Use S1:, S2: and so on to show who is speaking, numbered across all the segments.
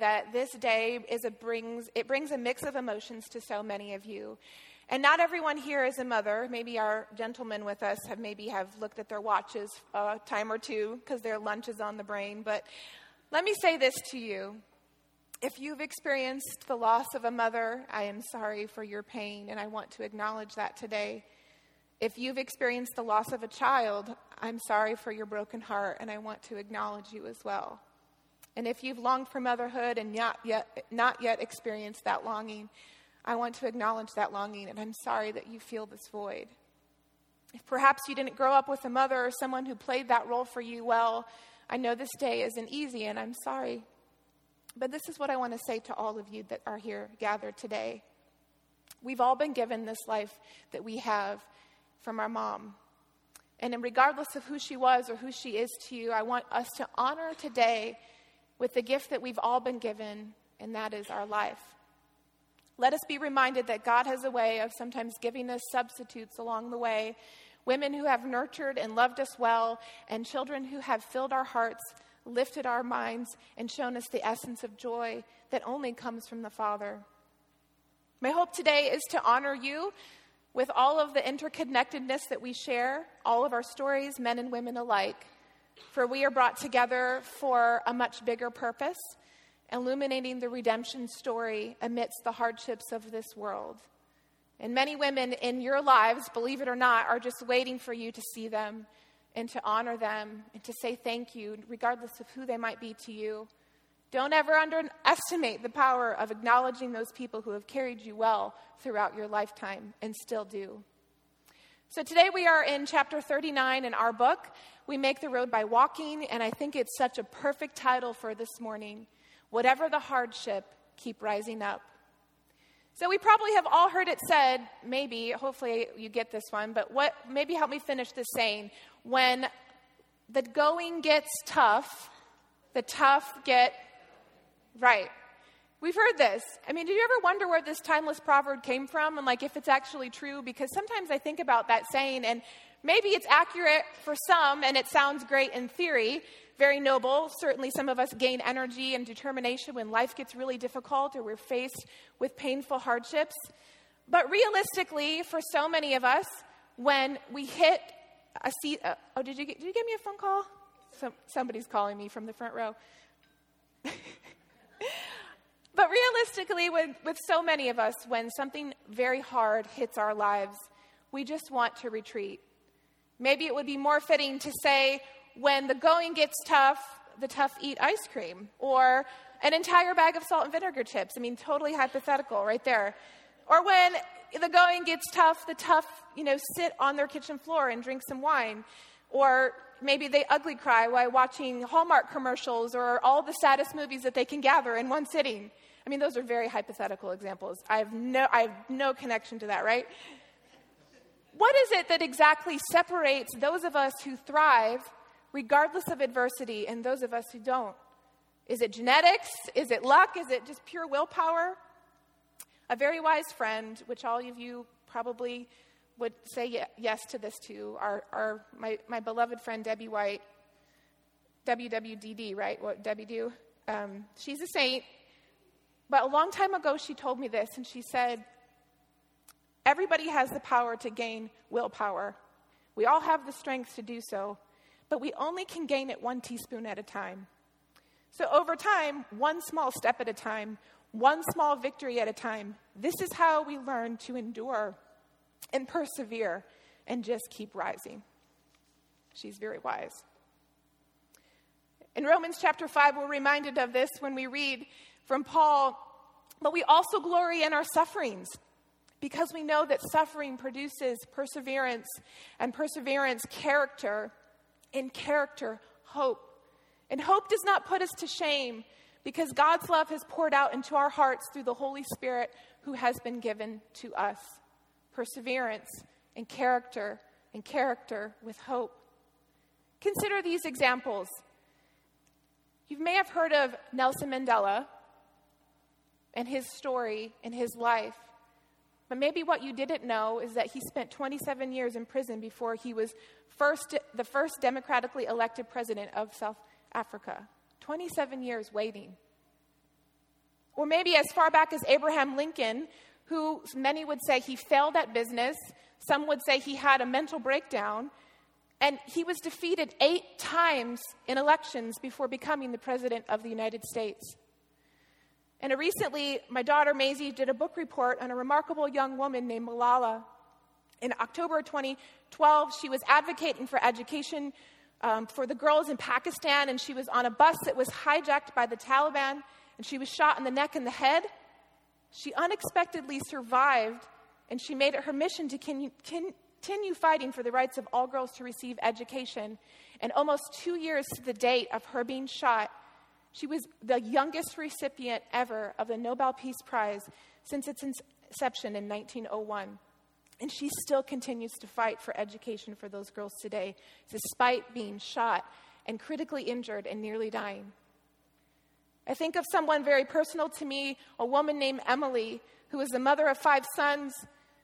S1: that this day is a brings it brings a mix of emotions to so many of you. And not everyone here is a mother. Maybe our gentlemen with us have maybe have looked at their watches a time or two because their lunch is on the brain. But let me say this to you. If you've experienced the loss of a mother, I am sorry for your pain, and I want to acknowledge that today. If you've experienced the loss of a child, I'm sorry for your broken heart, and I want to acknowledge you as well. And if you've longed for motherhood and not yet, not yet experienced that longing, I want to acknowledge that longing, and I'm sorry that you feel this void. If perhaps you didn't grow up with a mother or someone who played that role for you well, I know this day isn't easy, and I'm sorry. But this is what I want to say to all of you that are here gathered today. We've all been given this life that we have from our mom. And regardless of who she was or who she is to you, I want us to honor today with the gift that we've all been given, and that is our life. Let us be reminded that God has a way of sometimes giving us substitutes along the way women who have nurtured and loved us well, and children who have filled our hearts, lifted our minds, and shown us the essence of joy that only comes from the Father. My hope today is to honor you with all of the interconnectedness that we share, all of our stories, men and women alike. For we are brought together for a much bigger purpose illuminating the redemption story amidst the hardships of this world. And many women in your lives, believe it or not, are just waiting for you to see them and to honor them and to say thank you, regardless of who they might be to you. Don't ever underestimate the power of acknowledging those people who have carried you well throughout your lifetime and still do. So today we are in chapter 39 in our book. We make the road by walking, and I think it's such a perfect title for this morning Whatever the hardship, keep rising up. So we probably have all heard it said, maybe, hopefully you get this one, but what maybe help me finish this saying. When the going gets tough, the tough get right. We've heard this. I mean, did you ever wonder where this timeless proverb came from and like if it's actually true? Because sometimes I think about that saying and maybe it's accurate for some and it sounds great in theory, very noble. Certainly, some of us gain energy and determination when life gets really difficult or we're faced with painful hardships. But realistically, for so many of us, when we hit a seat, uh, oh, did you, get, did you give me a phone call? Some, somebody's calling me from the front row. but realistically, with, with so many of us, when something very hard hits our lives, we just want to retreat. Maybe it would be more fitting to say, when the going gets tough, the tough eat ice cream or an entire bag of salt and vinegar chips. I mean, totally hypothetical right there. Or when the going gets tough, the tough, you know, sit on their kitchen floor and drink some wine. Or maybe they ugly cry while watching Hallmark commercials or all the saddest movies that they can gather in one sitting. I mean, those are very hypothetical examples. I have no, I have no connection to that, right? What is it that exactly separates those of us who thrive regardless of adversity, and those of us who don't. Is it genetics? Is it luck? Is it just pure willpower? A very wise friend, which all of you probably would say yes to this to, our, our, my, my beloved friend Debbie White, WWDD, right? What Debbie do? Um, she's a saint. But a long time ago, she told me this, and she said, Everybody has the power to gain willpower. We all have the strength to do so, but we only can gain it one teaspoon at a time. So, over time, one small step at a time, one small victory at a time, this is how we learn to endure and persevere and just keep rising. She's very wise. In Romans chapter 5, we're reminded of this when we read from Paul, but we also glory in our sufferings because we know that suffering produces perseverance and perseverance, character, in character, hope. And hope does not put us to shame because God's love has poured out into our hearts through the Holy Spirit who has been given to us. Perseverance and character and character with hope. Consider these examples. You may have heard of Nelson Mandela and his story and his life. But maybe what you didn't know is that he spent 27 years in prison before he was first, the first democratically elected president of South Africa. 27 years waiting. Or maybe as far back as Abraham Lincoln, who many would say he failed at business, some would say he had a mental breakdown, and he was defeated eight times in elections before becoming the President of the United States. And recently, my daughter Maisie did a book report on a remarkable young woman named Malala. In October 2012, she was advocating for education um, for the girls in Pakistan, and she was on a bus that was hijacked by the Taliban, and she was shot in the neck and the head. She unexpectedly survived, and she made it her mission to continue fighting for the rights of all girls to receive education. And almost two years to the date of her being shot, she was the youngest recipient ever of the Nobel Peace Prize since its inception in 1901. And she still continues to fight for education for those girls today, despite being shot and critically injured and nearly dying. I think of someone very personal to me, a woman named Emily, who was the mother of five sons.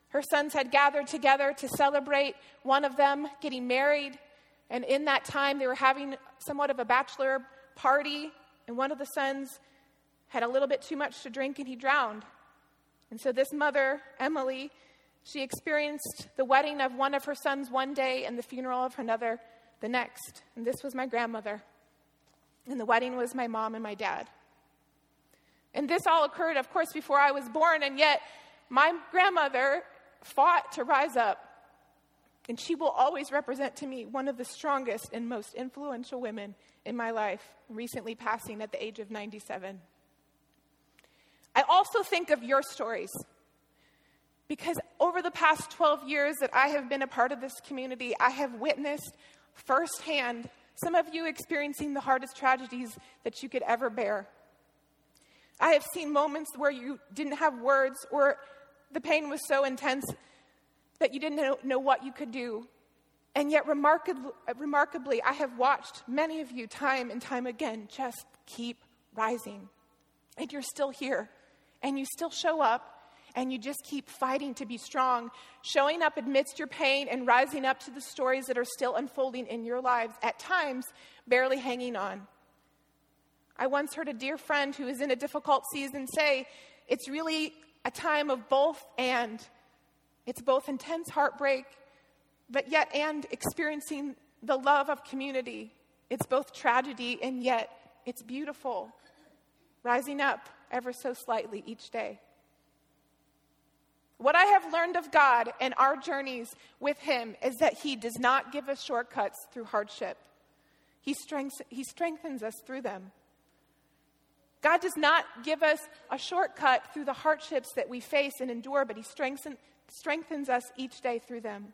S1: Her sons had gathered together to celebrate one of them getting married. And in that time, they were having somewhat of a bachelor party and one of the sons had a little bit too much to drink and he drowned. And so this mother, Emily, she experienced the wedding of one of her sons one day and the funeral of another the next. And this was my grandmother. And the wedding was my mom and my dad. And this all occurred, of course, before I was born, and yet my grandmother fought to rise up. And she will always represent to me one of the strongest and most influential women in my life, recently passing at the age of 97. I also think of your stories because over the past 12 years that I have been a part of this community, I have witnessed firsthand some of you experiencing the hardest tragedies that you could ever bear. I have seen moments where you didn't have words or the pain was so intense that you didn't know, what you could do. And yet, remarkably, remarkably, I have watched many of you time and time again just keep rising. And you're still here. And you still show up. And you just keep fighting to be strong, showing up amidst your pain and rising up to the stories that are still unfolding in your lives, at times barely hanging on. I once heard a dear friend who is in a difficult season say, It's really a time of both and. It's both intense heartbreak but yet, and experiencing the love of community. It's both tragedy and yet it's beautiful, rising up ever so slightly each day. What I have learned of God and our journeys with Him is that He does not give us shortcuts through hardship, He, strengths, he strengthens us through them. God does not give us a shortcut through the hardships that we face and endure, but He strengthen, strengthens us each day through them.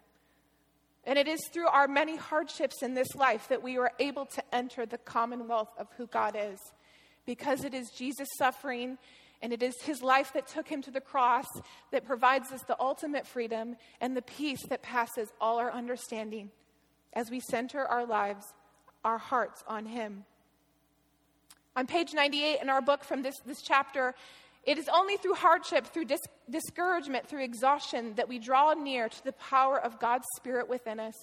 S1: And it is through our many hardships in this life that we are able to enter the commonwealth of who God is. Because it is Jesus' suffering and it is his life that took him to the cross that provides us the ultimate freedom and the peace that passes all our understanding as we center our lives, our hearts on him. On page 98 in our book from this, this chapter, it is only through hardship, through dis- discouragement, through exhaustion that we draw near to the power of God's Spirit within us.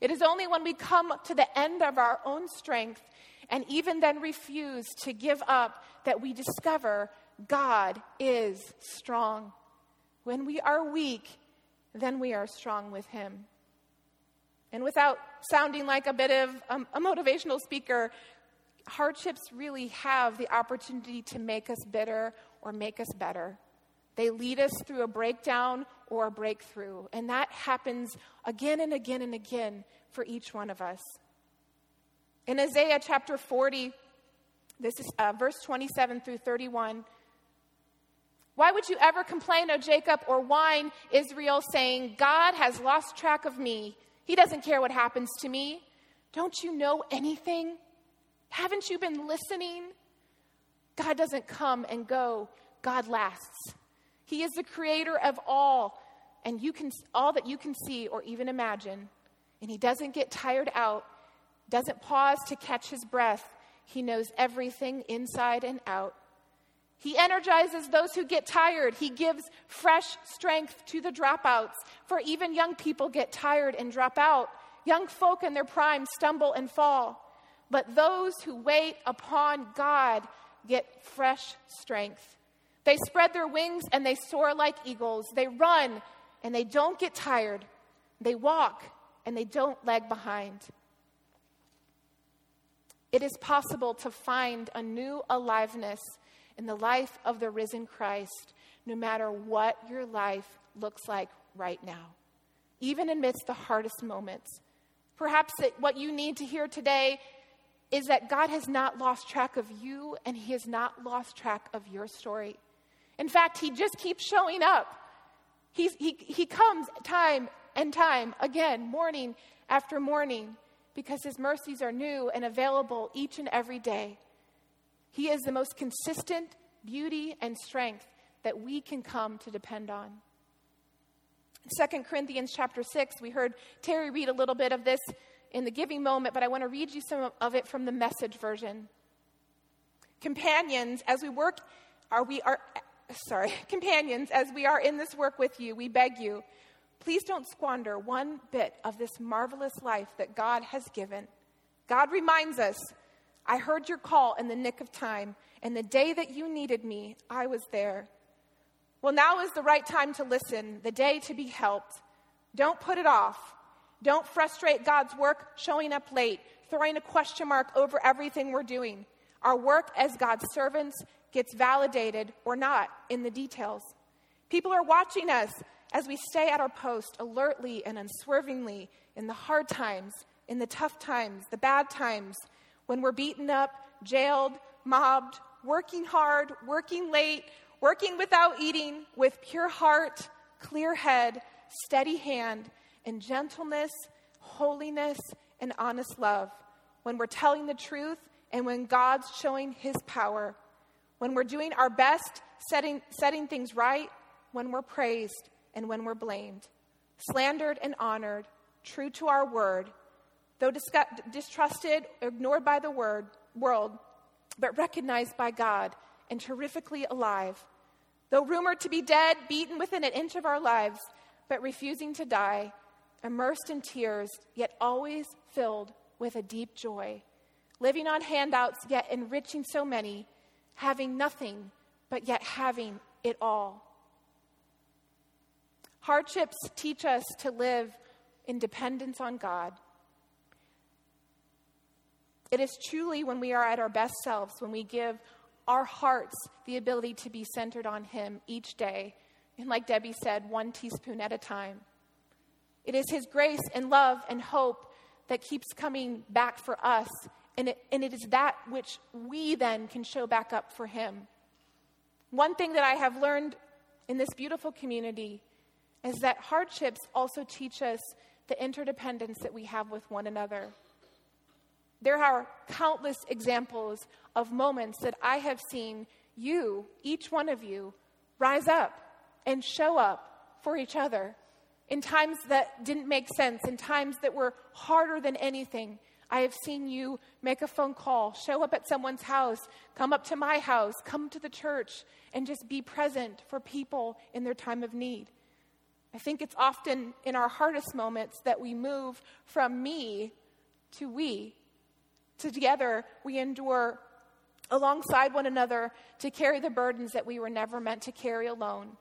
S1: It is only when we come to the end of our own strength and even then refuse to give up that we discover God is strong. When we are weak, then we are strong with Him. And without sounding like a bit of um, a motivational speaker, hardships really have the opportunity to make us bitter or make us better. They lead us through a breakdown or a breakthrough. And that happens again and again and again for each one of us. In Isaiah chapter 40, this is uh, verse 27 through 31. Why would you ever complain, O Jacob, or whine, Israel, saying, God has lost track of me? He doesn't care what happens to me. Don't you know anything? Haven't you been listening? God doesn't come and go, God lasts. He is the creator of all, and you can all that you can see or even imagine. And he doesn't get tired out, doesn't pause to catch his breath. He knows everything inside and out. He energizes those who get tired. He gives fresh strength to the dropouts. For even young people get tired and drop out. Young folk in their prime stumble and fall. But those who wait upon God get fresh strength. They spread their wings and they soar like eagles. They run and they don't get tired. They walk and they don't lag behind. It is possible to find a new aliveness in the life of the risen Christ, no matter what your life looks like right now, even amidst the hardest moments. Perhaps what you need to hear today is that God has not lost track of you and He has not lost track of your story. In fact, He just keeps showing up. He's, he, he comes time and time again, morning after morning because his mercies are new and available each and every day. He is the most consistent beauty and strength that we can come to depend on. In 2 Corinthians chapter 6, we heard Terry read a little bit of this in the giving moment, but I want to read you some of it from the message version. Companions, as we work, are we are sorry, companions, as we are in this work with you, we beg you Please don't squander one bit of this marvelous life that God has given. God reminds us I heard your call in the nick of time, and the day that you needed me, I was there. Well, now is the right time to listen, the day to be helped. Don't put it off. Don't frustrate God's work showing up late, throwing a question mark over everything we're doing. Our work as God's servants gets validated or not in the details. People are watching us as we stay at our post alertly and unswervingly in the hard times, in the tough times, the bad times, when we're beaten up, jailed, mobbed, working hard, working late, working without eating, with pure heart, clear head, steady hand, and gentleness, holiness, and honest love, when we're telling the truth and when God's showing his power, when we're doing our best, setting, setting things right, when we're praised, and when we're blamed, slandered and honored, true to our word, though distrusted, ignored by the word, world, but recognized by God and terrifically alive. Though rumored to be dead, beaten within an inch of our lives, but refusing to die, immersed in tears, yet always filled with a deep joy, living on handouts, yet enriching so many, having nothing, but yet having it all. Hardships teach us to live in dependence on God. It is truly when we are at our best selves, when we give our hearts the ability to be centered on Him each day. And like Debbie said, one teaspoon at a time. It is His grace and love and hope that keeps coming back for us. And it, and it is that which we then can show back up for Him. One thing that I have learned in this beautiful community is that hardships also teach us the interdependence that we have with one another. There are countless examples of moments that I have seen you, each one of you, rise up and show up for each other in times that didn't make sense, in times that were harder than anything. I have seen you make a phone call, show up at someone's house, come up to my house, come to the church, and just be present for people in their time of need. I think it's often in our hardest moments that we move from me to we. Together, we endure alongside one another to carry the burdens that we were never meant to carry alone.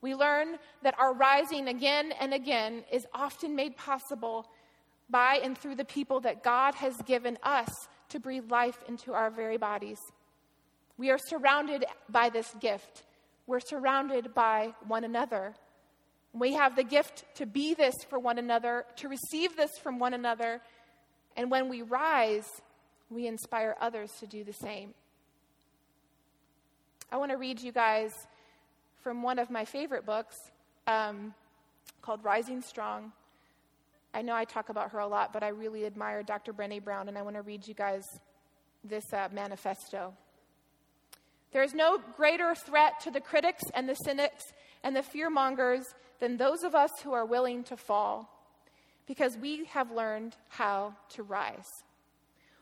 S1: We learn that our rising again and again is often made possible by and through the people that God has given us to breathe life into our very bodies. We are surrounded by this gift. We're surrounded by one another. We have the gift to be this for one another, to receive this from one another. And when we rise, we inspire others to do the same. I want to read you guys from one of my favorite books um, called Rising Strong. I know I talk about her a lot, but I really admire Dr. Brene Brown, and I want to read you guys this uh, manifesto. There is no greater threat to the critics and the cynics and the fearmongers than those of us who are willing to fall, because we have learned how to rise.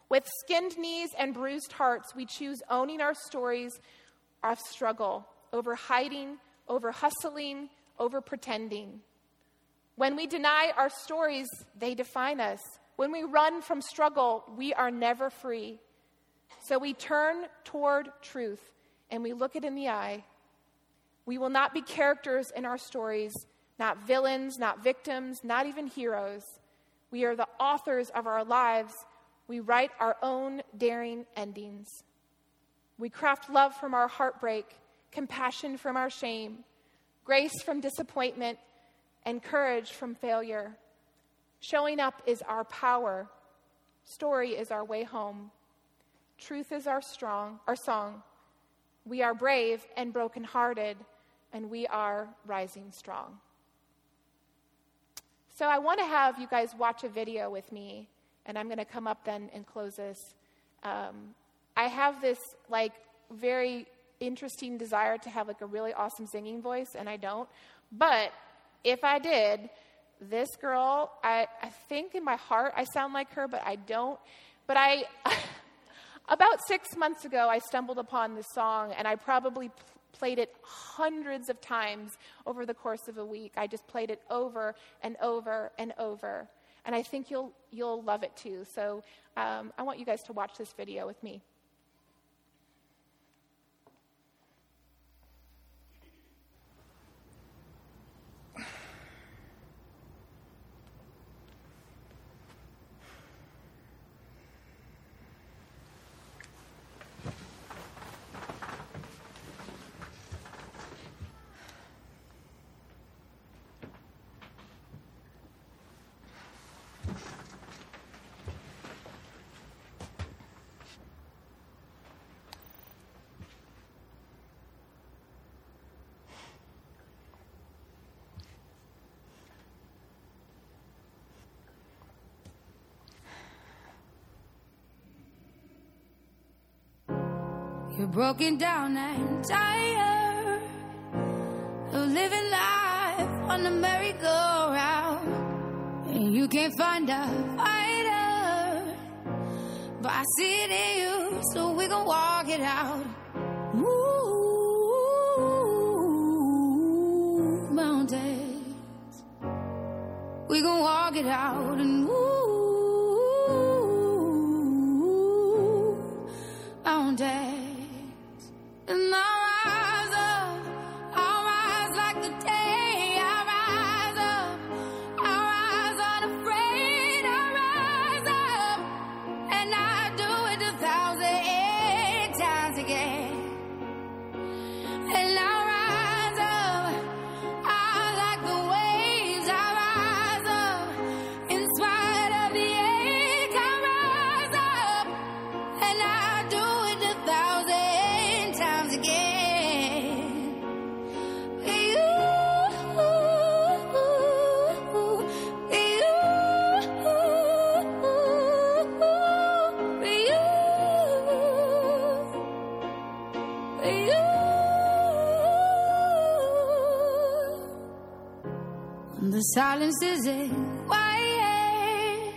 S1: With skinned knees and bruised hearts, we choose owning our stories of struggle over hiding, over hustling, over pretending. When we deny our stories, they define us. When we run from struggle, we are never free. So we turn toward truth and we look it in the eye, we will not be characters in our stories, not villains, not victims, not even heroes. We are the authors of our lives. We write our own daring endings. We craft love from our heartbreak, compassion from our shame, grace from disappointment, and courage from failure. Showing up is our power. Story is our way home. Truth is our strong, our song. We are brave and brokenhearted, and we are rising strong. So I want to have you guys watch a video with me, and I'm going to come up then and close this. Um, I have this like very interesting desire to have like a really awesome singing voice, and I don't. But if I did, this girl, I, I think in my heart I sound like her, but I don't. But I, about six months ago, I stumbled upon this song, and I probably played it hundreds of times over the course of a week. I just played it over and over and over. And I think you'll, you'll love it too. So um, I want you guys to watch this video with me.
S2: You're broken down and tired of living life on the merry-go-round, and you can't find a fighter. But I see it in you, so we gon' walk it out. Move mountains, we gon' walk it out and move And I The silence isn't quiet,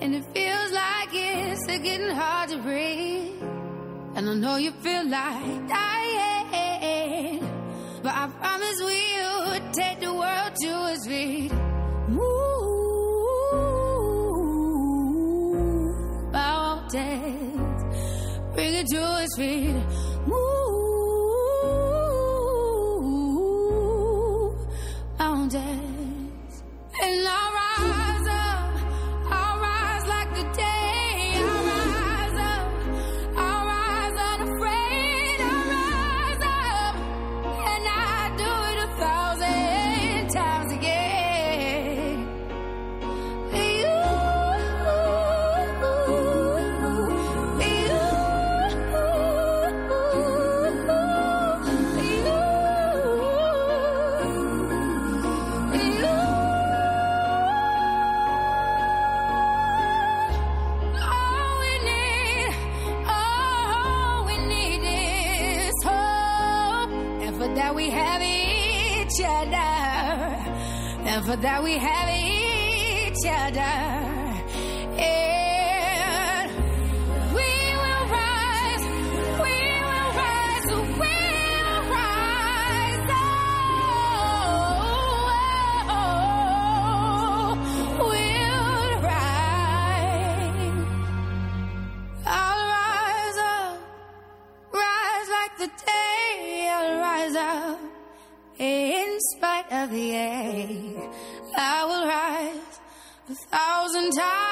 S2: and it feels like it's getting hard to breathe. And I know you feel like dying, but I promise we'll take the world to its feet. Move mountains, bring it to its feet. That we have each other. A thousand times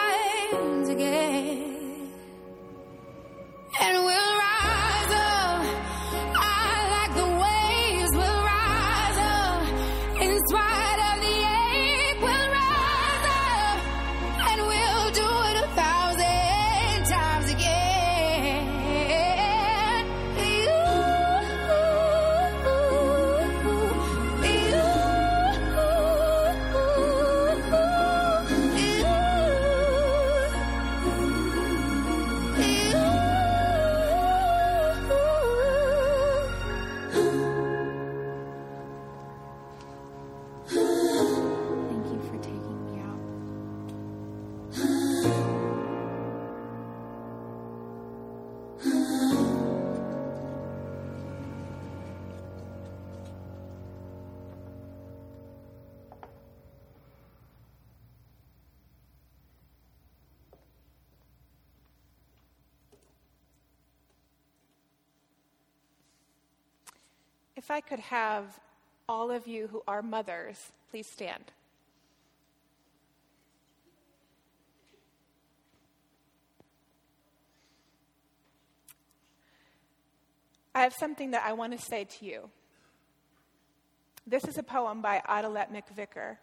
S1: Thank If I could have all of you who are mothers, please stand. I have something that I want to say to you. This is a poem by Idelette McVicker.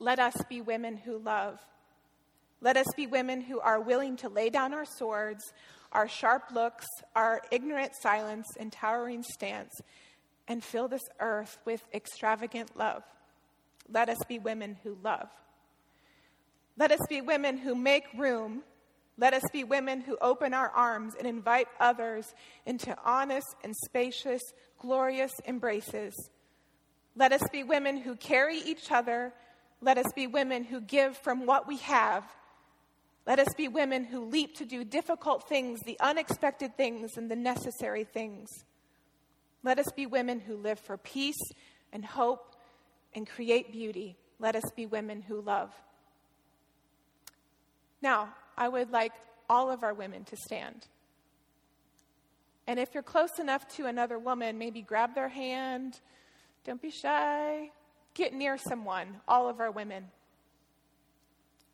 S1: Let us be women who love. Let us be women who are willing to lay down our swords, our sharp looks, our ignorant silence and towering stance, and fill this earth with extravagant love. Let us be women who love. Let us be women who make room. Let us be women who open our arms and invite others into honest and spacious, glorious embraces. Let us be women who carry each other. Let us be women who give from what we have. Let us be women who leap to do difficult things, the unexpected things, and the necessary things. Let us be women who live for peace and hope and create beauty. Let us be women who love. Now, I would like all of our women to stand. And if you're close enough to another woman, maybe grab their hand. Don't be shy. Get near someone, all of our women.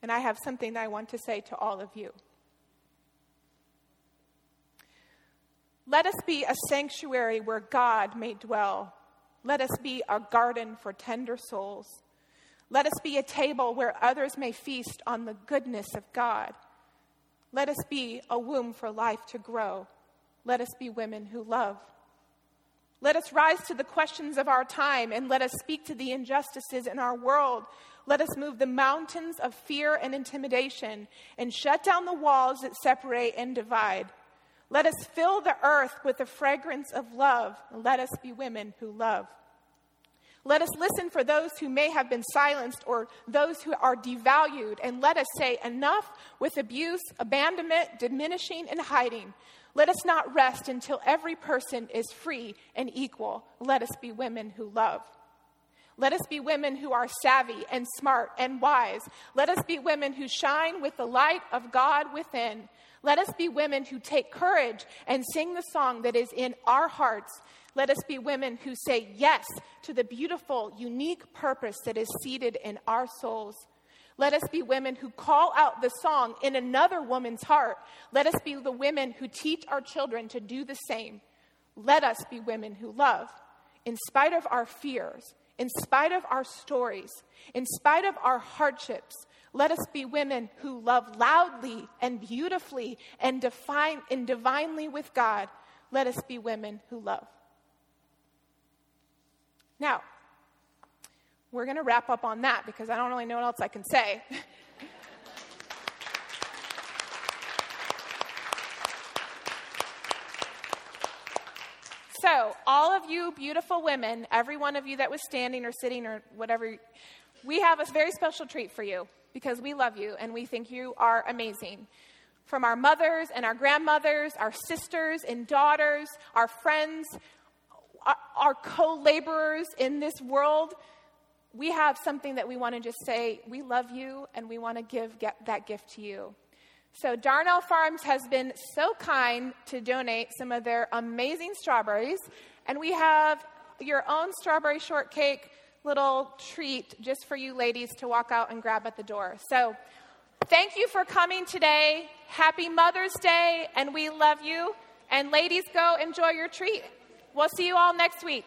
S1: And I have something I want to say to all of you. Let us be a sanctuary where God may dwell. Let us be a garden for tender souls. Let us be a table where others may feast on the goodness of God. Let us be a womb for life to grow. Let us be women who love. Let us rise to the questions of our time and let us speak to the injustices in our world. Let us move the mountains of fear and intimidation and shut down the walls that separate and divide. Let us fill the earth with the fragrance of love. Let us be women who love. Let us listen for those who may have been silenced or those who are devalued, and let us say enough with abuse, abandonment, diminishing, and hiding. Let us not rest until every person is free and equal. Let us be women who love. Let us be women who are savvy and smart and wise. Let us be women who shine with the light of God within. Let us be women who take courage and sing the song that is in our hearts. Let us be women who say yes to the beautiful, unique purpose that is seated in our souls. Let us be women who call out the song in another woman's heart. Let us be the women who teach our children to do the same. Let us be women who love. In spite of our fears, in spite of our stories, in spite of our hardships, let us be women who love loudly and beautifully and, define, and divinely with God. Let us be women who love. Now, we're going to wrap up on that because I don't really know what else I can say. so, all of you beautiful women, every one of you that was standing or sitting or whatever, we have a very special treat for you because we love you and we think you are amazing. From our mothers and our grandmothers, our sisters and daughters, our friends, our, co laborers in this world, we have something that we want to just say, we love you, and we want to give that gift to you. So, Darnell Farms has been so kind to donate some of their amazing strawberries, and we have your own strawberry shortcake little treat just for you ladies to walk out and grab at the door. So, thank you for coming today. Happy Mother's Day, and we love you. And ladies, go enjoy your treat. We'll see you all next week.